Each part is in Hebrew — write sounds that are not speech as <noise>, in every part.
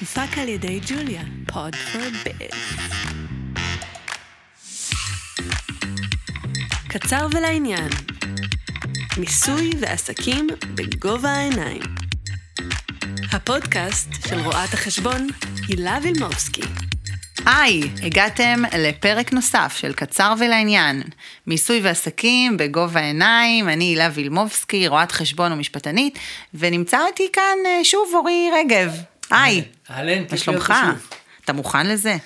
מופק על ידי ג'וליה, פוד פור ביז. קצר ולעניין, מיסוי ועסקים בגובה העיניים. הפודקאסט של רואת החשבון הילה וילמובסקי. היי, הגעתם לפרק נוסף של קצר ולעניין, מיסוי ועסקים בגובה העיניים, אני הילה וילמובסקי, רואת חשבון ומשפטנית, ונמצא איתי כאן אה, שוב אורי רגב. היי, אהלן, מה שלומך? אתה מוכן לזה?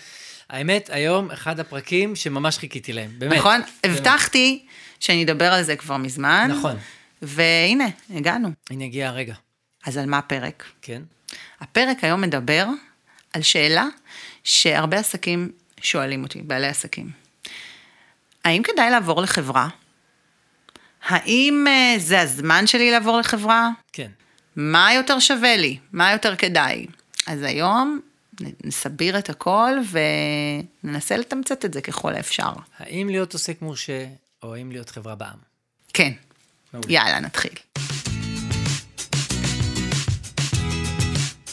האמת, היום אחד הפרקים שממש חיכיתי להם, באמת. נכון? באמת. הבטחתי שאני אדבר על זה כבר מזמן. נכון. והנה, הגענו. הנה הגיע הרגע, אז על מה הפרק? כן? הפרק היום מדבר על שאלה שהרבה עסקים שואלים אותי, בעלי עסקים. האם כדאי לעבור לחברה? האם אה, זה הזמן שלי לעבור לחברה? כן. מה יותר שווה לי? מה יותר כדאי? אז היום נסביר את הכל וננסה לתמצת את זה ככל האפשר. האם להיות עוסק מורשה, או האם להיות חברה בעם? כן, מעולה. יאללה, נתחיל.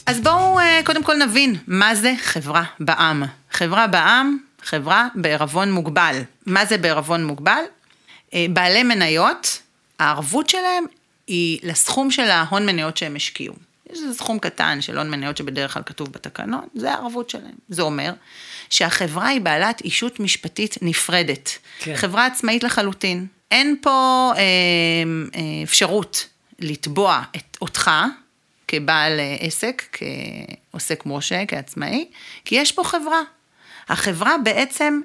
אז בואו אה, קודם כל נבין מה זה חברה בע"מ. חברה בע"מ, חברה בערבון מוגבל. מה זה בערבון מוגבל? אה, בעלי מניות, הערבות שלהם היא לסכום של ההון מניות שהם השקיעו. יש איזה סכום קטן של הון מניות שבדרך כלל כתוב בתקנון, זה הערבות שלהם. זה אומר שהחברה היא בעלת אישות משפטית נפרדת. כן. חברה עצמאית לחלוטין. אין פה אה, אה, אפשרות לתבוע את אותך כבעל אה, עסק, כעוסק מורשה, כעצמאי, כי יש פה חברה. החברה בעצם,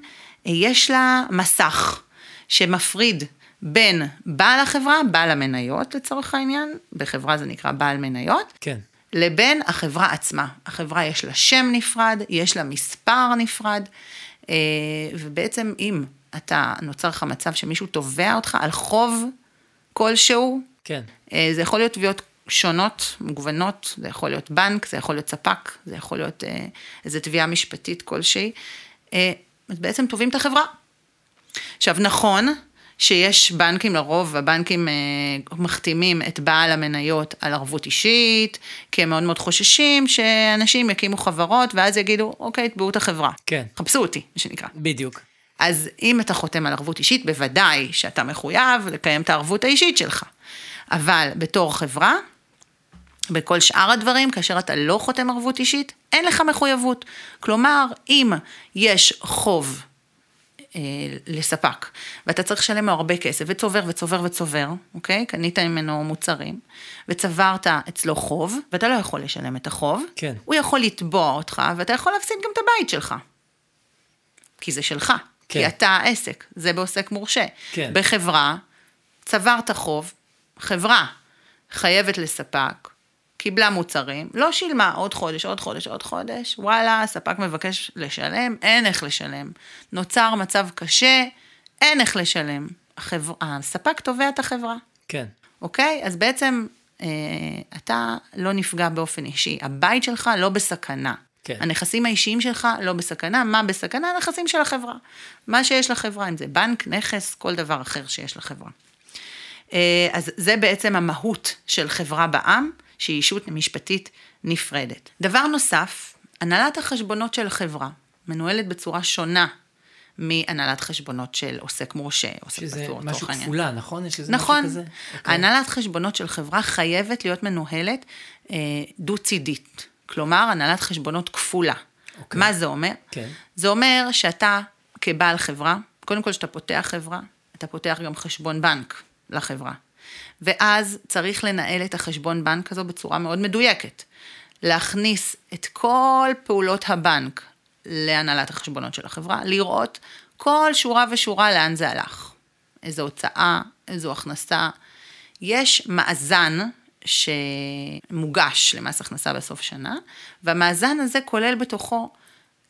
אה, יש לה מסך שמפריד בין בעל החברה, בעל המניות לצורך העניין, בחברה זה נקרא בעל מניות, כן. לבין החברה עצמה. החברה יש לה שם נפרד, יש לה מספר נפרד, אה, ובעצם אם אתה, נוצר לך מצב שמישהו תובע אותך על חוב כלשהו, כן. אה, זה יכול להיות תביעות שונות, מגוונות, זה יכול להיות בנק, זה יכול להיות ספק, זה יכול להיות אה, איזו תביעה משפטית כלשהי. אז בעצם תובעים את החברה. עכשיו, נכון שיש בנקים, לרוב הבנקים אה, מחתימים את בעל המניות על ערבות אישית, כי הם מאוד מאוד חוששים שאנשים יקימו חברות, ואז יגידו, אוקיי, תבעו את החברה. כן. חפשו אותי, מה שנקרא. בדיוק. אז אם אתה חותם על ערבות אישית, בוודאי שאתה מחויב לקיים את הערבות האישית שלך. אבל בתור חברה, בכל שאר הדברים, כאשר אתה לא חותם ערבות אישית, אין לך מחויבות. כלומר, אם יש חוב לספק, ואתה צריך לשלם לו הרבה כסף, וצובר וצובר וצובר, אוקיי? קנית ממנו מוצרים, וצברת אצלו חוב, ואתה לא יכול לשלם את החוב, כן. הוא יכול לתבוע אותך, ואתה יכול להפסיד גם את הבית שלך. כי זה שלך, כן. כי אתה העסק, זה בעוסק מורשה. כן. בחברה, צברת חוב, חברה חייבת לספק, קיבלה מוצרים, לא שילמה עוד חודש, עוד חודש, עוד חודש, וואלה, הספק מבקש לשלם, אין איך לשלם. נוצר מצב קשה, אין איך לשלם. החבר... הספק תובע את החברה, כן. אוקיי? אז בעצם אה, אתה לא נפגע באופן אישי, הבית שלך לא בסכנה. כן. הנכסים האישיים שלך לא בסכנה, מה בסכנה? הנכסים של החברה. מה שיש לחברה, אם זה בנק, נכס, כל דבר אחר שיש לחברה. אה, אז זה בעצם המהות של חברה בע"מ, שהיא אישות משפטית נפרדת. דבר נוסף, הנהלת החשבונות של החברה מנוהלת בצורה שונה מהנהלת חשבונות של עוסק מורשה, עוסק שזה פטור, משהו לצורך העניין. כפולה, נכון? יש איזה נכון. משהו כזה? אוקיי. הנהלת חשבונות של חברה חייבת להיות מנוהלת אה, דו-צידית. כלומר, הנהלת חשבונות כפולה. אוקיי. מה זה אומר? כן. זה אומר שאתה כבעל חברה, קודם כל כשאתה פותח חברה, אתה פותח גם חשבון בנק לחברה. ואז צריך לנהל את החשבון בנק הזו בצורה מאוד מדויקת. להכניס את כל פעולות הבנק להנהלת החשבונות של החברה, לראות כל שורה ושורה לאן זה הלך. איזו הוצאה, איזו הכנסה. יש מאזן שמוגש למס הכנסה בסוף שנה, והמאזן הזה כולל בתוכו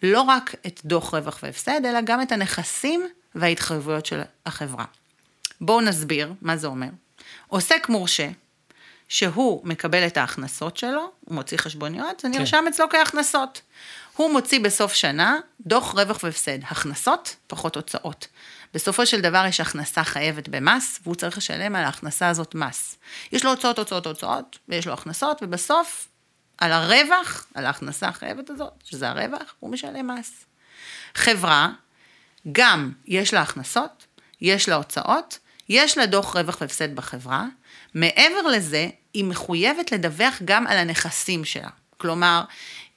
לא רק את דוח רווח והפסד, אלא גם את הנכסים וההתחייבויות של החברה. בואו נסביר מה זה אומר. עוסק מורשה, שהוא מקבל את ההכנסות שלו, הוא מוציא חשבוניות, זה נרשם אצלו כהכנסות. הוא מוציא בסוף שנה דוח רווח והפסד, הכנסות פחות הוצאות. בסופו של דבר יש הכנסה חייבת במס, והוא צריך לשלם על ההכנסה הזאת מס. יש לו הוצאות, הוצאות, הוצאות, ויש לו הכנסות, ובסוף על הרווח, על ההכנסה החייבת הזאת, שזה הרווח, הוא משלם מס. חברה, גם יש לה הכנסות, יש לה הוצאות, יש לה דוח רווח והפסד בחברה. מעבר לזה, היא מחויבת לדווח גם על הנכסים שלה. כלומר,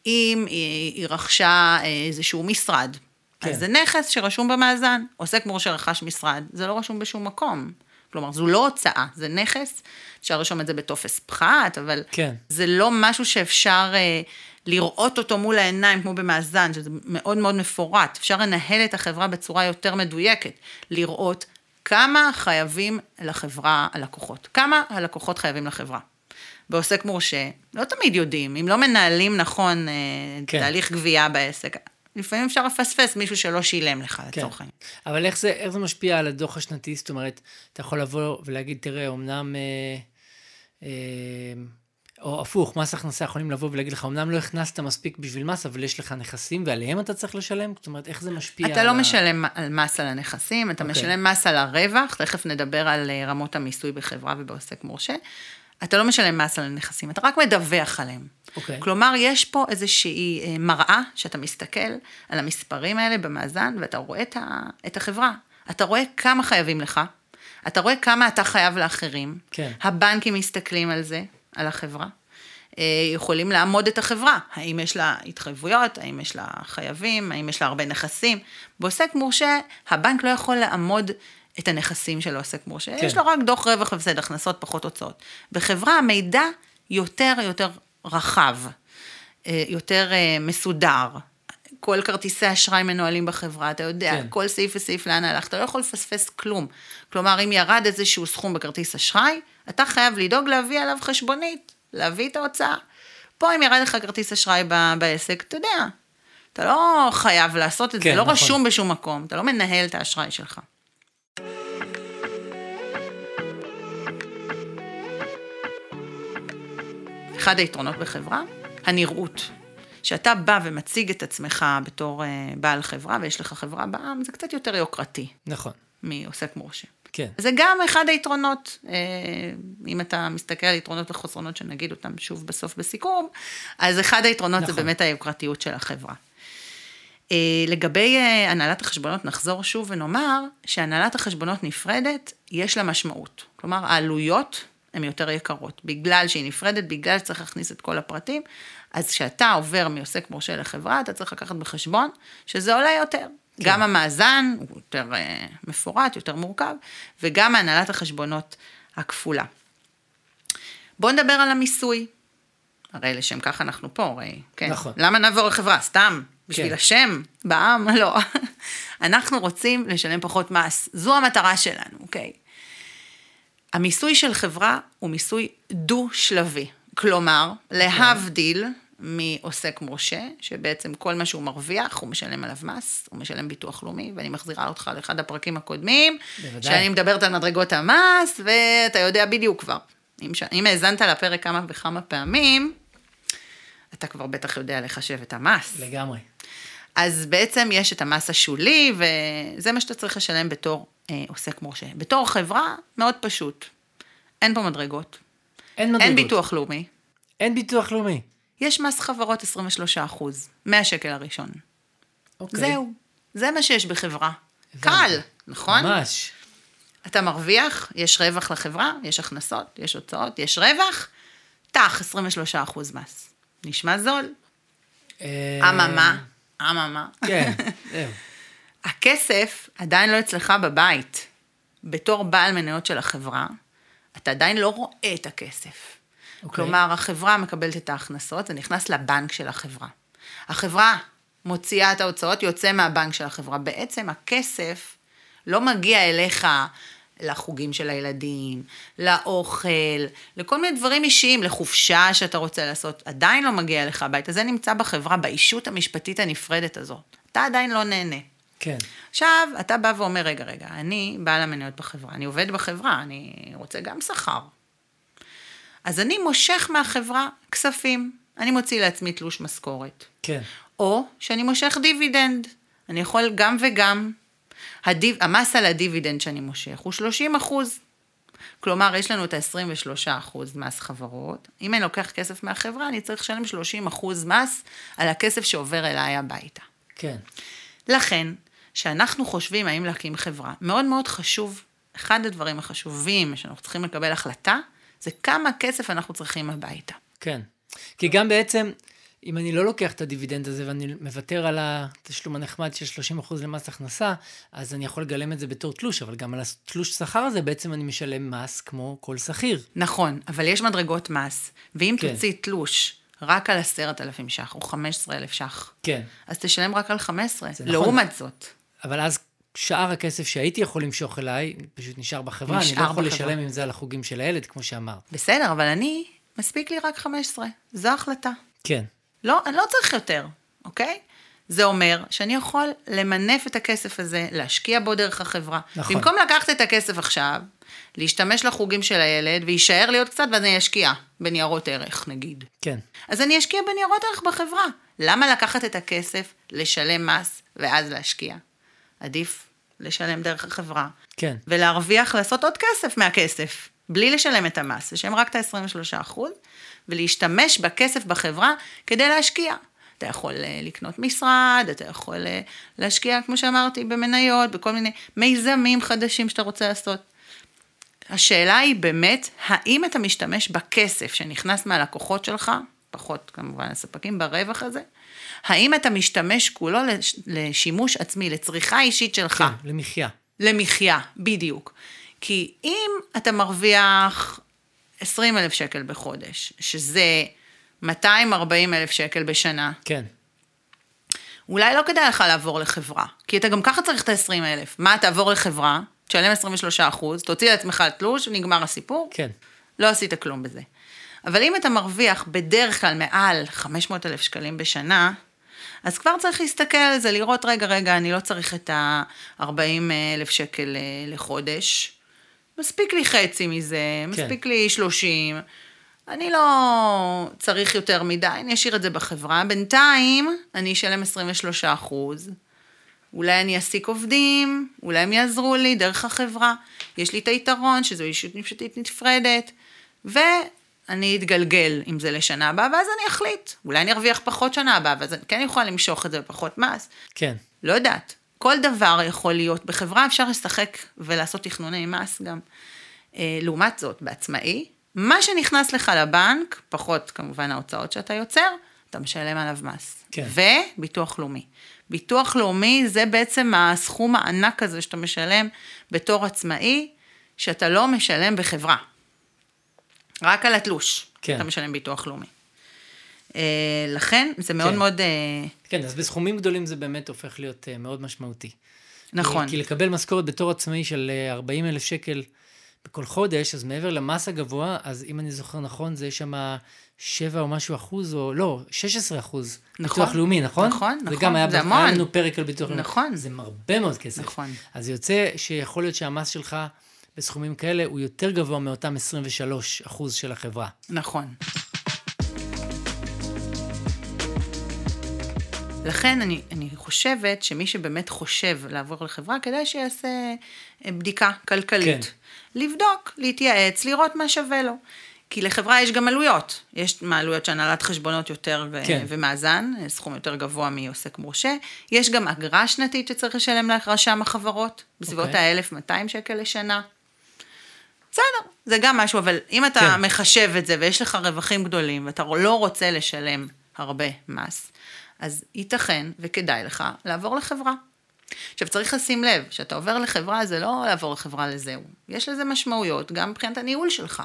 אם היא, היא רכשה איזשהו משרד, כן. אז זה נכס שרשום במאזן. עוסק מורשה רכש משרד, זה לא רשום בשום מקום. כלומר, זו לא הוצאה, זה נכס, אפשר לרשום את זה בטופס פחת, אבל כן. זה לא משהו שאפשר אה, לראות אותו מול העיניים, כמו במאזן, שזה מאוד מאוד מפורט. אפשר לנהל את החברה בצורה יותר מדויקת, לראות כמה חייבים לחברה הלקוחות, כמה הלקוחות חייבים לחברה. בעוסק מורשה, לא תמיד יודעים, אם לא מנהלים נכון אה, כן. תהליך גבייה בעסק, לפעמים אפשר לפספס מישהו שלא שילם לך, כן. לצורך העניין. אבל איך זה, איך זה משפיע על הדוח השנתי? זאת אומרת, אתה יכול לבוא ולהגיד, תראה, אמנם... אה, אה, או הפוך, מס הכנסה יכולים לבוא ולהגיד לך, אמנם לא הכנסת מספיק בשביל מס, אבל יש לך נכסים ועליהם אתה צריך לשלם? זאת אומרת, איך זה משפיע אתה לא ה... משלם על מס על הנכסים, אתה okay. אוקיי. משלם מס על הרווח, תכף נדבר על אה, רמות המיסוי בחברה ובעוסק מורשה. אתה לא משלם מס על הנכסים, אתה רק מדווח עליהם. Okay. אוקיי. כלומר, יש פה איזושהי אה, מראה שאתה מסתכל על המספרים האלה במאזן, ואתה רואה את החברה. אתה רואה כמה חייבים לך, אתה רואה כמה אתה חייב לאחרים. כן. הבנקים מסתכלים על זה, על החברה. אה, יכולים לעמוד את החברה, האם יש לה התחייבויות, האם יש לה חייבים, האם יש לה הרבה נכסים. בעוסק מורשה, הבנק לא יכול לעמוד את הנכסים של העוסק מורשה, כן. יש לו רק דוח רווח והפסד, הכנסות פחות הוצאות. בחברה המידע יותר יותר רחב, אה, יותר אה, מסודר. כל כרטיסי אשראי מנוהלים בחברה, אתה יודע, כן. כל סעיף וסעיף לאן הלך, אתה לא יכול לפספס כלום. כלומר, אם ירד איזשהו סכום בכרטיס אשראי, אתה חייב לדאוג להביא עליו חשבונית, להביא את ההוצאה. פה אם ירד לך כרטיס אשראי בעסק, אתה יודע, אתה לא חייב לעשות את כן, זה, לא נכון. רשום בשום מקום, אתה לא מנהל את האשראי שלך. אחד היתרונות בחברה, הנראות. כשאתה בא ומציג את עצמך בתור uh, בעל חברה, ויש לך חברה בעם, זה קצת יותר יוקרתי. נכון. מעוסק מורשה. כן. זה גם אחד היתרונות, uh, אם אתה מסתכל על יתרונות וחסרונות, שנגיד אותם שוב בסוף בסיכום, אז אחד היתרונות נכון. זה באמת היוקרתיות של החברה. Uh, לגבי uh, הנהלת החשבונות, נחזור שוב ונאמר שהנהלת החשבונות נפרדת, יש לה משמעות. כלומר, העלויות הן יותר יקרות. בגלל שהיא נפרדת, בגלל שצריך להכניס את כל הפרטים, אז כשאתה עובר מעוסק מורשה לחברה, אתה צריך לקחת בחשבון שזה עולה יותר. כן. גם המאזן הוא יותר uh, מפורט, יותר מורכב, וגם הנהלת החשבונות הכפולה. בואו נדבר על המיסוי. הרי לשם כך אנחנו פה, הרי, כן. נכון. למה נעבור לחברה? סתם, בשביל כן. השם, בעם, <laughs> לא. אנחנו רוצים לשלם פחות מס, זו המטרה שלנו, אוקיי? המיסוי של חברה הוא מיסוי דו-שלבי. כלומר, להבדיל מעוסק מורשה, שבעצם כל מה שהוא מרוויח, הוא משלם עליו מס, הוא משלם ביטוח לאומי, ואני מחזירה אותך לאחד הפרקים הקודמים, בוודאי. שאני מדברת על מדרגות המס, ואתה יודע בדיוק כבר. אם, ש... אם האזנת לפרק כמה וכמה פעמים, אתה כבר בטח יודע לחשב את המס. לגמרי. אז בעצם יש את המס השולי, וזה מה שאתה צריך לשלם בתור אה, עוסק מורשה. בתור חברה, מאוד פשוט. אין פה מדרגות. אין מדרגות. אין ביטוח לאומי. אין ביטוח לאומי. יש מס חברות 23 אחוז, מהשקל הראשון. אוקיי. זהו, זה מה שיש בחברה. קל, נכון? ממש. אתה מרוויח, יש רווח לחברה, יש הכנסות, יש הוצאות, יש רווח, טח, 23 אחוז מס. נשמע זול. אה, אממה, אממה. כן, <laughs> זהו. הכסף עדיין לא אצלך בבית. בתור בעל מניות של החברה, אתה עדיין לא רואה את הכסף. Okay. אוקיי. כלומר, החברה מקבלת את ההכנסות, זה נכנס לבנק של החברה. החברה מוציאה את ההוצאות, יוצא מהבנק של החברה. בעצם הכסף לא מגיע אליך לחוגים של הילדים, לאוכל, לכל מיני דברים אישיים, לחופשה שאתה רוצה לעשות, עדיין לא מגיע אליך הביתה. זה נמצא בחברה, באישות המשפטית הנפרדת הזאת. אתה עדיין לא נהנה. כן. עכשיו, אתה בא ואומר, רגע, רגע, אני בעל המניות בחברה, אני עובד בחברה, אני רוצה גם שכר. אז אני מושך מהחברה כספים. אני מוציא לעצמי תלוש משכורת. כן. או שאני מושך דיבידנד. אני יכול גם וגם. הדיב, המס על הדיבידנד שאני מושך הוא 30 אחוז. כלומר, יש לנו את ה-23% מס חברות. אם אני לוקח כסף מהחברה, אני צריך לשלם 30% מס על הכסף שעובר אליי הביתה. כן. לכן, כשאנחנו חושבים האם להקים חברה, מאוד מאוד חשוב, אחד הדברים החשובים שאנחנו צריכים לקבל החלטה, זה כמה כסף אנחנו צריכים הביתה. כן. כי גם בעצם, אם אני לא לוקח את הדיבידנד הזה ואני מוותר על התשלום הנחמד של 30% למס הכנסה, אז אני יכול לגלם את זה בתור תלוש, אבל גם על התלוש שכר הזה בעצם אני משלם מס כמו כל שכיר. נכון, אבל יש מדרגות מס, ואם כן. תוציא תלוש רק על 10,000 ש"ח או 15,000 ש"ח, כן. אז תשלם רק על 15. זה נכון. לעומת זאת, אבל אז שאר הכסף שהייתי יכול למשוך אליי, פשוט נשאר בחברה, אני נשאר לא יכול בחברה. לשלם עם זה על החוגים של הילד, כמו שאמרת. בסדר, אבל אני, מספיק לי רק 15. זו החלטה. כן. לא, אני לא צריך יותר, אוקיי? זה אומר שאני יכול למנף את הכסף הזה, להשקיע בו דרך החברה. נכון. במקום לקחת את הכסף עכשיו, להשתמש לחוגים של הילד, ויישאר לי עוד קצת, ואז אני אשקיע בניירות ערך, נגיד. כן. אז אני אשקיע בניירות ערך בחברה. למה לקחת את הכסף, לשלם מס, ואז להשקיע? עדיף לשלם דרך החברה. כן. ולהרוויח, לעשות עוד כסף מהכסף, בלי לשלם את המס, לשלם רק את ה-23%, ולהשתמש בכסף בחברה כדי להשקיע. אתה יכול אה, לקנות משרד, אתה יכול אה, להשקיע, כמו שאמרתי, במניות, בכל מיני מיזמים חדשים שאתה רוצה לעשות. השאלה היא באמת, האם אתה משתמש בכסף שנכנס מהלקוחות שלך, פחות כמובן הספקים, ברווח הזה, האם אתה משתמש כולו לש- לשימוש עצמי, לצריכה אישית שלך? כן, למחיה. למחיה, בדיוק. כי אם אתה מרוויח 20 אלף שקל בחודש, שזה 240 אלף שקל בשנה, כן. אולי לא כדאי לך לעבור לחברה, כי אתה גם ככה צריך את ה-20 אלף. מה, תעבור לחברה, תשלם 23 אחוז, תוציא לעצמך תלוש, ונגמר הסיפור? כן. לא עשית כלום בזה. אבל אם אתה מרוויח בדרך כלל מעל 500 אלף שקלים בשנה, אז כבר צריך להסתכל על זה, לראות, רגע, רגע, אני לא צריך את ה-40 אלף שקל אה, לחודש. מספיק לי חצי מזה, כן. מספיק לי 30. אני לא צריך יותר מדי, אני אשאיר את זה בחברה. בינתיים, אני אשלם 23 אחוז. אולי אני אעסיק עובדים, אולי הם יעזרו לי דרך החברה. יש לי את היתרון שזו אישות משפטית נפרדת, ואני אתגלגל עם זה לשנה הבאה, ואז אני אחליט. אולי אני ארוויח פחות שנה הבאה, ואז אני כן יכולה למשוך את זה בפחות מס. כן. לא יודעת. כל דבר יכול להיות. בחברה אפשר לשחק ולעשות תכנוני מס גם. אה, לעומת זאת, בעצמאי, מה שנכנס לך לבנק, פחות כמובן ההוצאות שאתה יוצר, אתה משלם עליו מס. כן. וביטוח לאומי. ביטוח לאומי זה בעצם הסכום הענק הזה שאתה משלם בתור עצמאי, שאתה לא משלם בחברה. רק על התלוש כן. אתה משלם ביטוח לאומי. אה, לכן זה מאוד כן. מאוד... אה, כן, אז בסכומים גדולים זה באמת הופך להיות uh, מאוד משמעותי. נכון. כי, כי לקבל משכורת בתור עצמאי של אה, 40 אלף שקל בכל חודש, אז מעבר למס הגבוה, אז אם אני זוכר נכון, זה יש שם 7 או משהו אחוז, או לא, 16 אחוז. נכון. ביטוח לאומי, נכון? נכון, זה נכון, גם היה, זה המון. היה לנו פרק על ביטוח לאומי. נכון. זה הרבה מאוד כסף. נכון. אז יוצא שיכול להיות שהמס שלך בסכומים כאלה הוא יותר גבוה מאותם 23 אחוז של החברה. נכון. לכן אני, אני חושבת שמי שבאמת חושב לעבור לחברה, כדאי שיעשה אה, בדיקה כלכלית. כן. לבדוק, להתייעץ, לראות מה שווה לו. כי לחברה יש גם עלויות. יש עלויות של הנהלת חשבונות יותר ו- כן. ומאזן, סכום יותר גבוה מעוסק מורשה. יש גם אגרה שנתית שצריך לשלם לרשם החברות, בסביבות אוקיי. ה-1,200 שקל לשנה. בסדר, זה גם משהו, אבל אם אתה כן. מחשב את זה ויש לך רווחים גדולים ואתה לא רוצה לשלם הרבה מס, אז ייתכן וכדאי לך לעבור לחברה. עכשיו צריך לשים לב, כשאתה עובר לחברה זה לא לעבור לחברה לזהו, יש לזה משמעויות גם מבחינת הניהול שלך.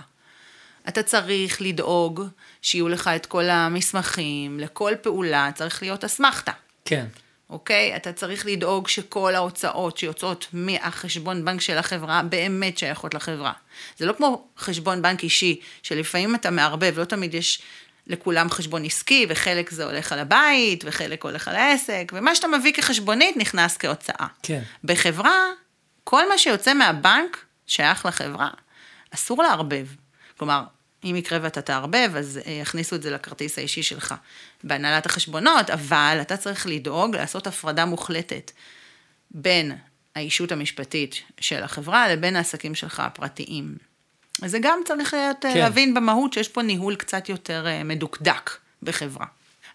אתה צריך לדאוג שיהיו לך את כל המסמכים, לכל פעולה צריך להיות אסמכתה. כן. אוקיי? אתה צריך לדאוג שכל ההוצאות שיוצאות מהחשבון בנק של החברה באמת שייכות לחברה. זה לא כמו חשבון בנק אישי, שלפעמים אתה מערבב, לא תמיד יש לכולם חשבון עסקי, וחלק זה הולך על הבית, וחלק הולך על העסק, ומה שאתה מביא כחשבונית נכנס כהוצאה. כן. בחברה, כל מה שיוצא מהבנק שייך לחברה. אסור לערבב. כלומר, אם יקרה ואתה תערבב, אז אה, יכניסו את זה לכרטיס האישי שלך בהנהלת החשבונות, אבל אתה צריך לדאוג לעשות הפרדה מוחלטת בין הישות המשפטית של החברה לבין העסקים שלך הפרטיים. אז זה גם צריך להיות, כן. כן. להבין במהות שיש פה ניהול קצת יותר אה, מדוקדק בחברה.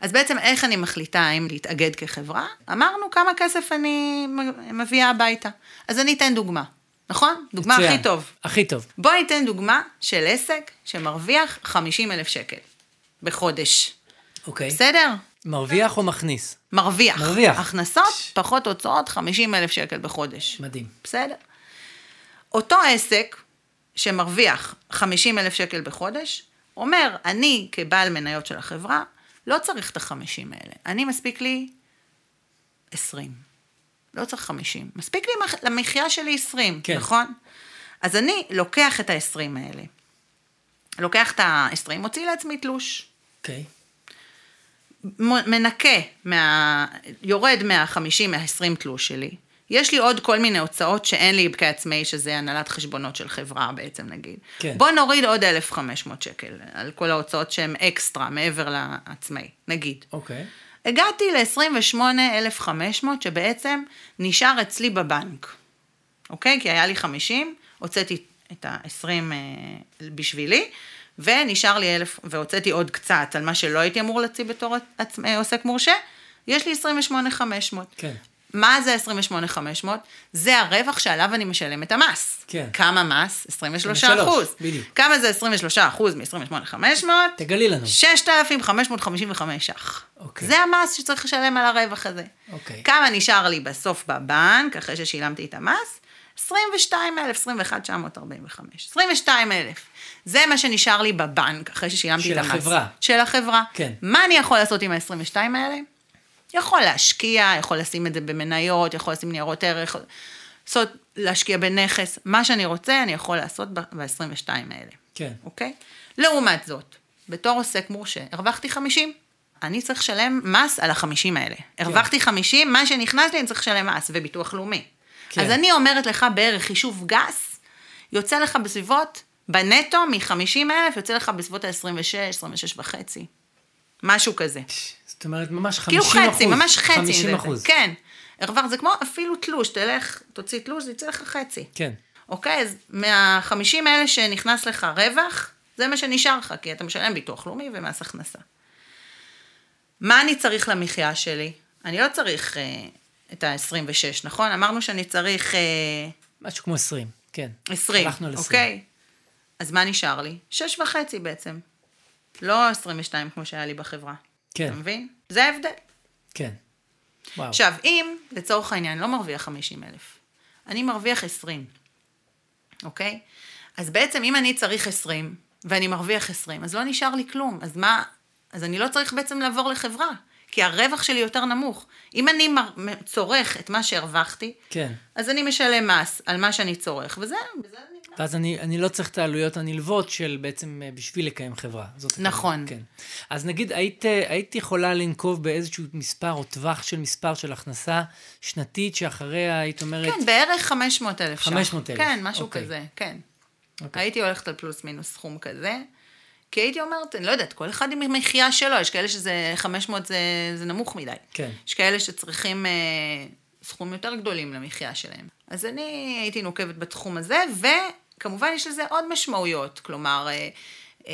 אז בעצם איך אני מחליטה אם להתאגד כחברה? אמרנו כמה כסף אני מביאה הביתה. אז אני אתן דוגמה, נכון? דוגמה מצוין. הכי טוב. הכי טוב. בואי ניתן דוגמה של עסק שמרוויח 50 אלף שקל בחודש. אוקיי. בסדר? מרוויח או מכניס? מרוויח. מרוויח. הכנסות פחות הוצאות 50 אלף שקל בחודש. מדהים. בסדר? אותו עסק שמרוויח 50 אלף שקל בחודש, אומר, אני כבעל מניות של החברה, לא צריך את ה-50 האלה. אני מספיק לי 20. לא צריך 50. מספיק לי מח- למחיה שלי 20, כן. נכון? אז אני לוקח את ה-20 האלה. לוקח את ה-20, מוציא לעצמי תלוש. אוקיי. מ- מנקה, מה, יורד מה-50, מה-20 תלוש שלי. יש לי עוד כל מיני הוצאות שאין לי כעצמאי, שזה הנהלת חשבונות של חברה בעצם נגיד. כן. בוא נוריד עוד 1,500 שקל על כל ההוצאות שהן אקסטרה, מעבר לעצמאי, נגיד. אוקיי. הגעתי ל-28,500 שבעצם נשאר אצלי בבנק, אוקיי? כי היה לי 50, הוצאתי את ה-20 בשבילי, ונשאר לי 1,000, והוצאתי עוד קצת על מה שלא הייתי אמור להוציא בתור עצמ- אה, עוסק מורשה, יש לי 28,500. כן. מה זה 28,500? זה הרווח שעליו אני משלם את המס. כן. כמה מס? 23 23, אחוז. בדיוק. כמה זה 23 אחוז מ-28,500? תגלי לנו. 6,555 ש"ח. אוקיי. זה המס שצריך לשלם על הרווח הזה. אוקיי. כמה נשאר לי בסוף בבנק, אחרי ששילמתי את המס? 22,000, 21,945. 22,000. זה מה שנשאר לי בבנק, אחרי ששילמתי של את המס. החברה. של החברה. כן. מה אני יכול לעשות עם ה-22 האלה? יכול להשקיע, יכול לשים את זה במניות, יכול לשים ניירות ערך, לעשות, להשקיע בנכס, מה שאני רוצה, אני יכול לעשות ב-22 האלה. כן. אוקיי? לעומת זאת, בתור עוסק מורשה, הרווחתי 50. אני צריך לשלם מס על ה-50 האלה. הרווחתי 50, מה שנכנס לי אני צריך לשלם מס וביטוח לאומי. כן. אז אני אומרת לך בערך חישוב גס, יוצא לך בסביבות, בנטו מ-50 אלף, יוצא לך בסביבות ה-26, 26 וחצי. משהו כזה. זאת אומרת, ממש 50 כאילו אחוז. חצי, ממש חצי. 50 זה- אחוז. כן. הרווח זה כמו אפילו תלוש, תלך, תוציא תלוש, זה יצא לך חצי. כן. אוקיי, אז מה-50 האלה שנכנס לך רווח, זה מה שנשאר לך, כי אתה משלם ביטוח לאומי ומס הכנסה. מה אני צריך למחיה שלי? אני לא צריך אה, את ה-26, נכון? אמרנו שאני צריך אה, משהו כמו 20, כן. 20, הלכנו על 20. אוקיי? אז מה נשאר לי? 6 וחצי בעצם. לא 22 כמו שהיה לי בחברה. כן. אתה מבין? זה ההבדל. כן. וואו. עכשיו, אם לצורך העניין לא מרוויח 50 אלף, אני מרוויח 20, אוקיי? אז בעצם אם אני צריך 20 ואני מרוויח 20, אז לא נשאר לי כלום. אז מה, אז אני לא צריך בעצם לעבור לחברה, כי הרווח שלי יותר נמוך. אם אני מר, צורך את מה שהרווחתי, כן. אז אני משלם מס על מה שאני צורך, וזה, וזה נגמר. ואז אני, אני לא צריך את העלויות הנלוות של בעצם אה, בשביל לקיים חברה. זאת נכון. כן. אז נגיד, היית, אה, היית יכולה לנקוב באיזשהו מספר או טווח של מספר של הכנסה שנתית, שאחריה היית אומרת... כן, בערך 500 אלף ש"ח. 500,000, כן, משהו אוקיי. כזה, כן. אוקיי. הייתי הולכת על פלוס מינוס סכום כזה, כי הייתי אומרת, אני לא יודעת, כל אחד עם המחיה שלו, יש כאלה שזה 500 זה, זה נמוך מדי. כן. יש כאלה שצריכים אה, סכומים יותר גדולים למחיה שלהם. אז אני הייתי נוקבת בתחום הזה, וכמובן יש לזה עוד משמעויות, כלומר, אה, אה,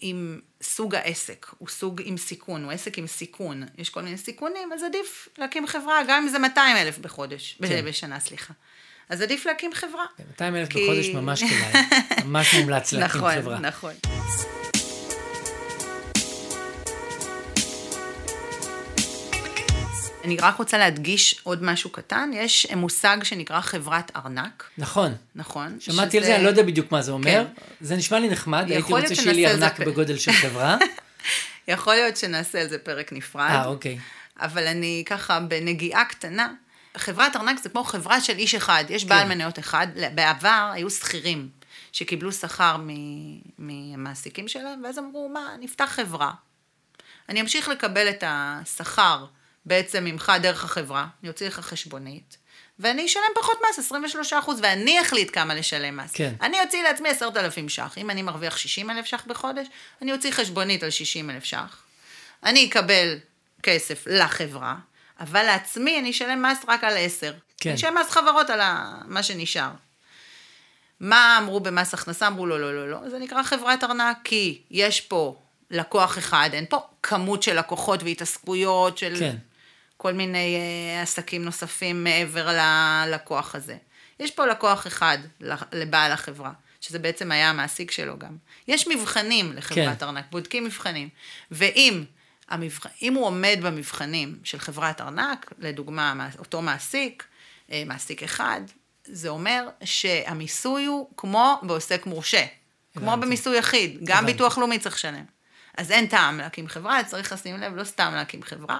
עם סוג העסק, הוא סוג עם סיכון, הוא עסק עם סיכון, יש כל מיני סיכונים, אז עדיף להקים חברה, גם אם זה 200 אלף בחודש, כן. בשנה, סליחה. אז עדיף להקים חברה. 200 אלף כי- בחודש ממש כדאי. <laughs> ממש מומלץ להקים נכון, חברה. נכון. אני רק רוצה להדגיש עוד משהו קטן, יש מושג שנקרא חברת ארנק, נכון. נכון? שמעתי על שזה- זה, אני לא יודע בדיוק מה זה אומר. כן. זה נשמע לי נחמד, הייתי רוצה שיהיה לי על זה ארנק פ- בגודל של חברה. <laughs> יכול להיות שנעשה על זה פרק נפרד. אה, אוקיי. אבל אני ככה בנגיעה קטנה, חברת ארנק זה כמו חברה של איש אחד, יש בעל כן. מניות אחד, בעבר היו שכירים שקיבלו שכר מהמעסיקים שלהם, ואז אמרו, מה, נפתח חברה. אני אמשיך לקבל את השכר בעצם ממך דרך החברה, אני אוציא לך חשבונית, ואני אשלם פחות מס, 23 אחוז, ואני אחליט כמה לשלם מס. כן. אני אוציא לעצמי 10,000 ש"ח, אם אני מרוויח 60,000 ש"ח בחודש, אני אוציא חשבונית על 60,000 ש"ח. אני אקבל כסף לחברה, אבל לעצמי אני אשלם מס רק על 10. כן. אני אשלם מס חברות על ה- מה שנשאר. מה אמרו במס הכנסה? אמרו לא, לא, לא, לא, זה נקרא חברת ארנק, כי יש פה לקוח אחד, אין פה כמות של לקוחות והתעסקויות של כן. כל מיני אה, עסקים נוספים מעבר ללקוח הזה. יש פה לקוח אחד לבעל החברה, שזה בעצם היה המעסיק שלו גם. יש מבחנים לחברת כן. ארנק, בודקים מבחנים. ואם המבח... אם הוא עומד במבחנים של חברת ארנק, לדוגמה, אותו מעסיק, אה, מעסיק אחד, זה אומר שהמיסוי הוא כמו בעוסק מורשה, כמו הבנתי. במיסוי יחיד, גם הבנתי. ביטוח לאומי צריך לשלם. אז אין טעם להקים חברה, צריך לשים לב, לא סתם להקים חברה.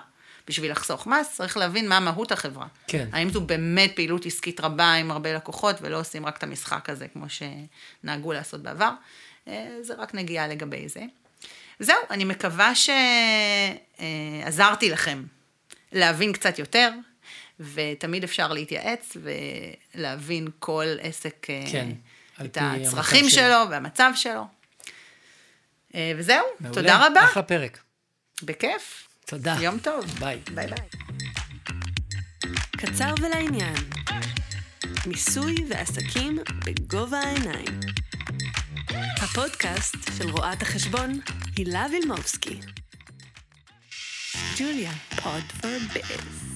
בשביל לחסוך מס, צריך להבין מה מהות החברה. כן. האם זו באמת פעילות עסקית רבה עם הרבה לקוחות, ולא עושים רק את המשחק הזה, כמו שנהגו לעשות בעבר. אה, זה רק נגיעה לגבי זה. זהו, אני מקווה שעזרתי לכם להבין קצת יותר, ותמיד אפשר להתייעץ ולהבין כל עסק, אה, כן, את הצרכים שלו שלו. והמצב שלו. אה, וזהו, מעולה. תודה רבה, אחלה פרק. בכיף. תודה. יום טוב. ביי. ביי ביי. קצר ולעניין. מיסוי ועסקים בגובה העיניים. הפודקאסט של רואת החשבון הילה וילמובסקי. ג'וליה, פוד פור ביז.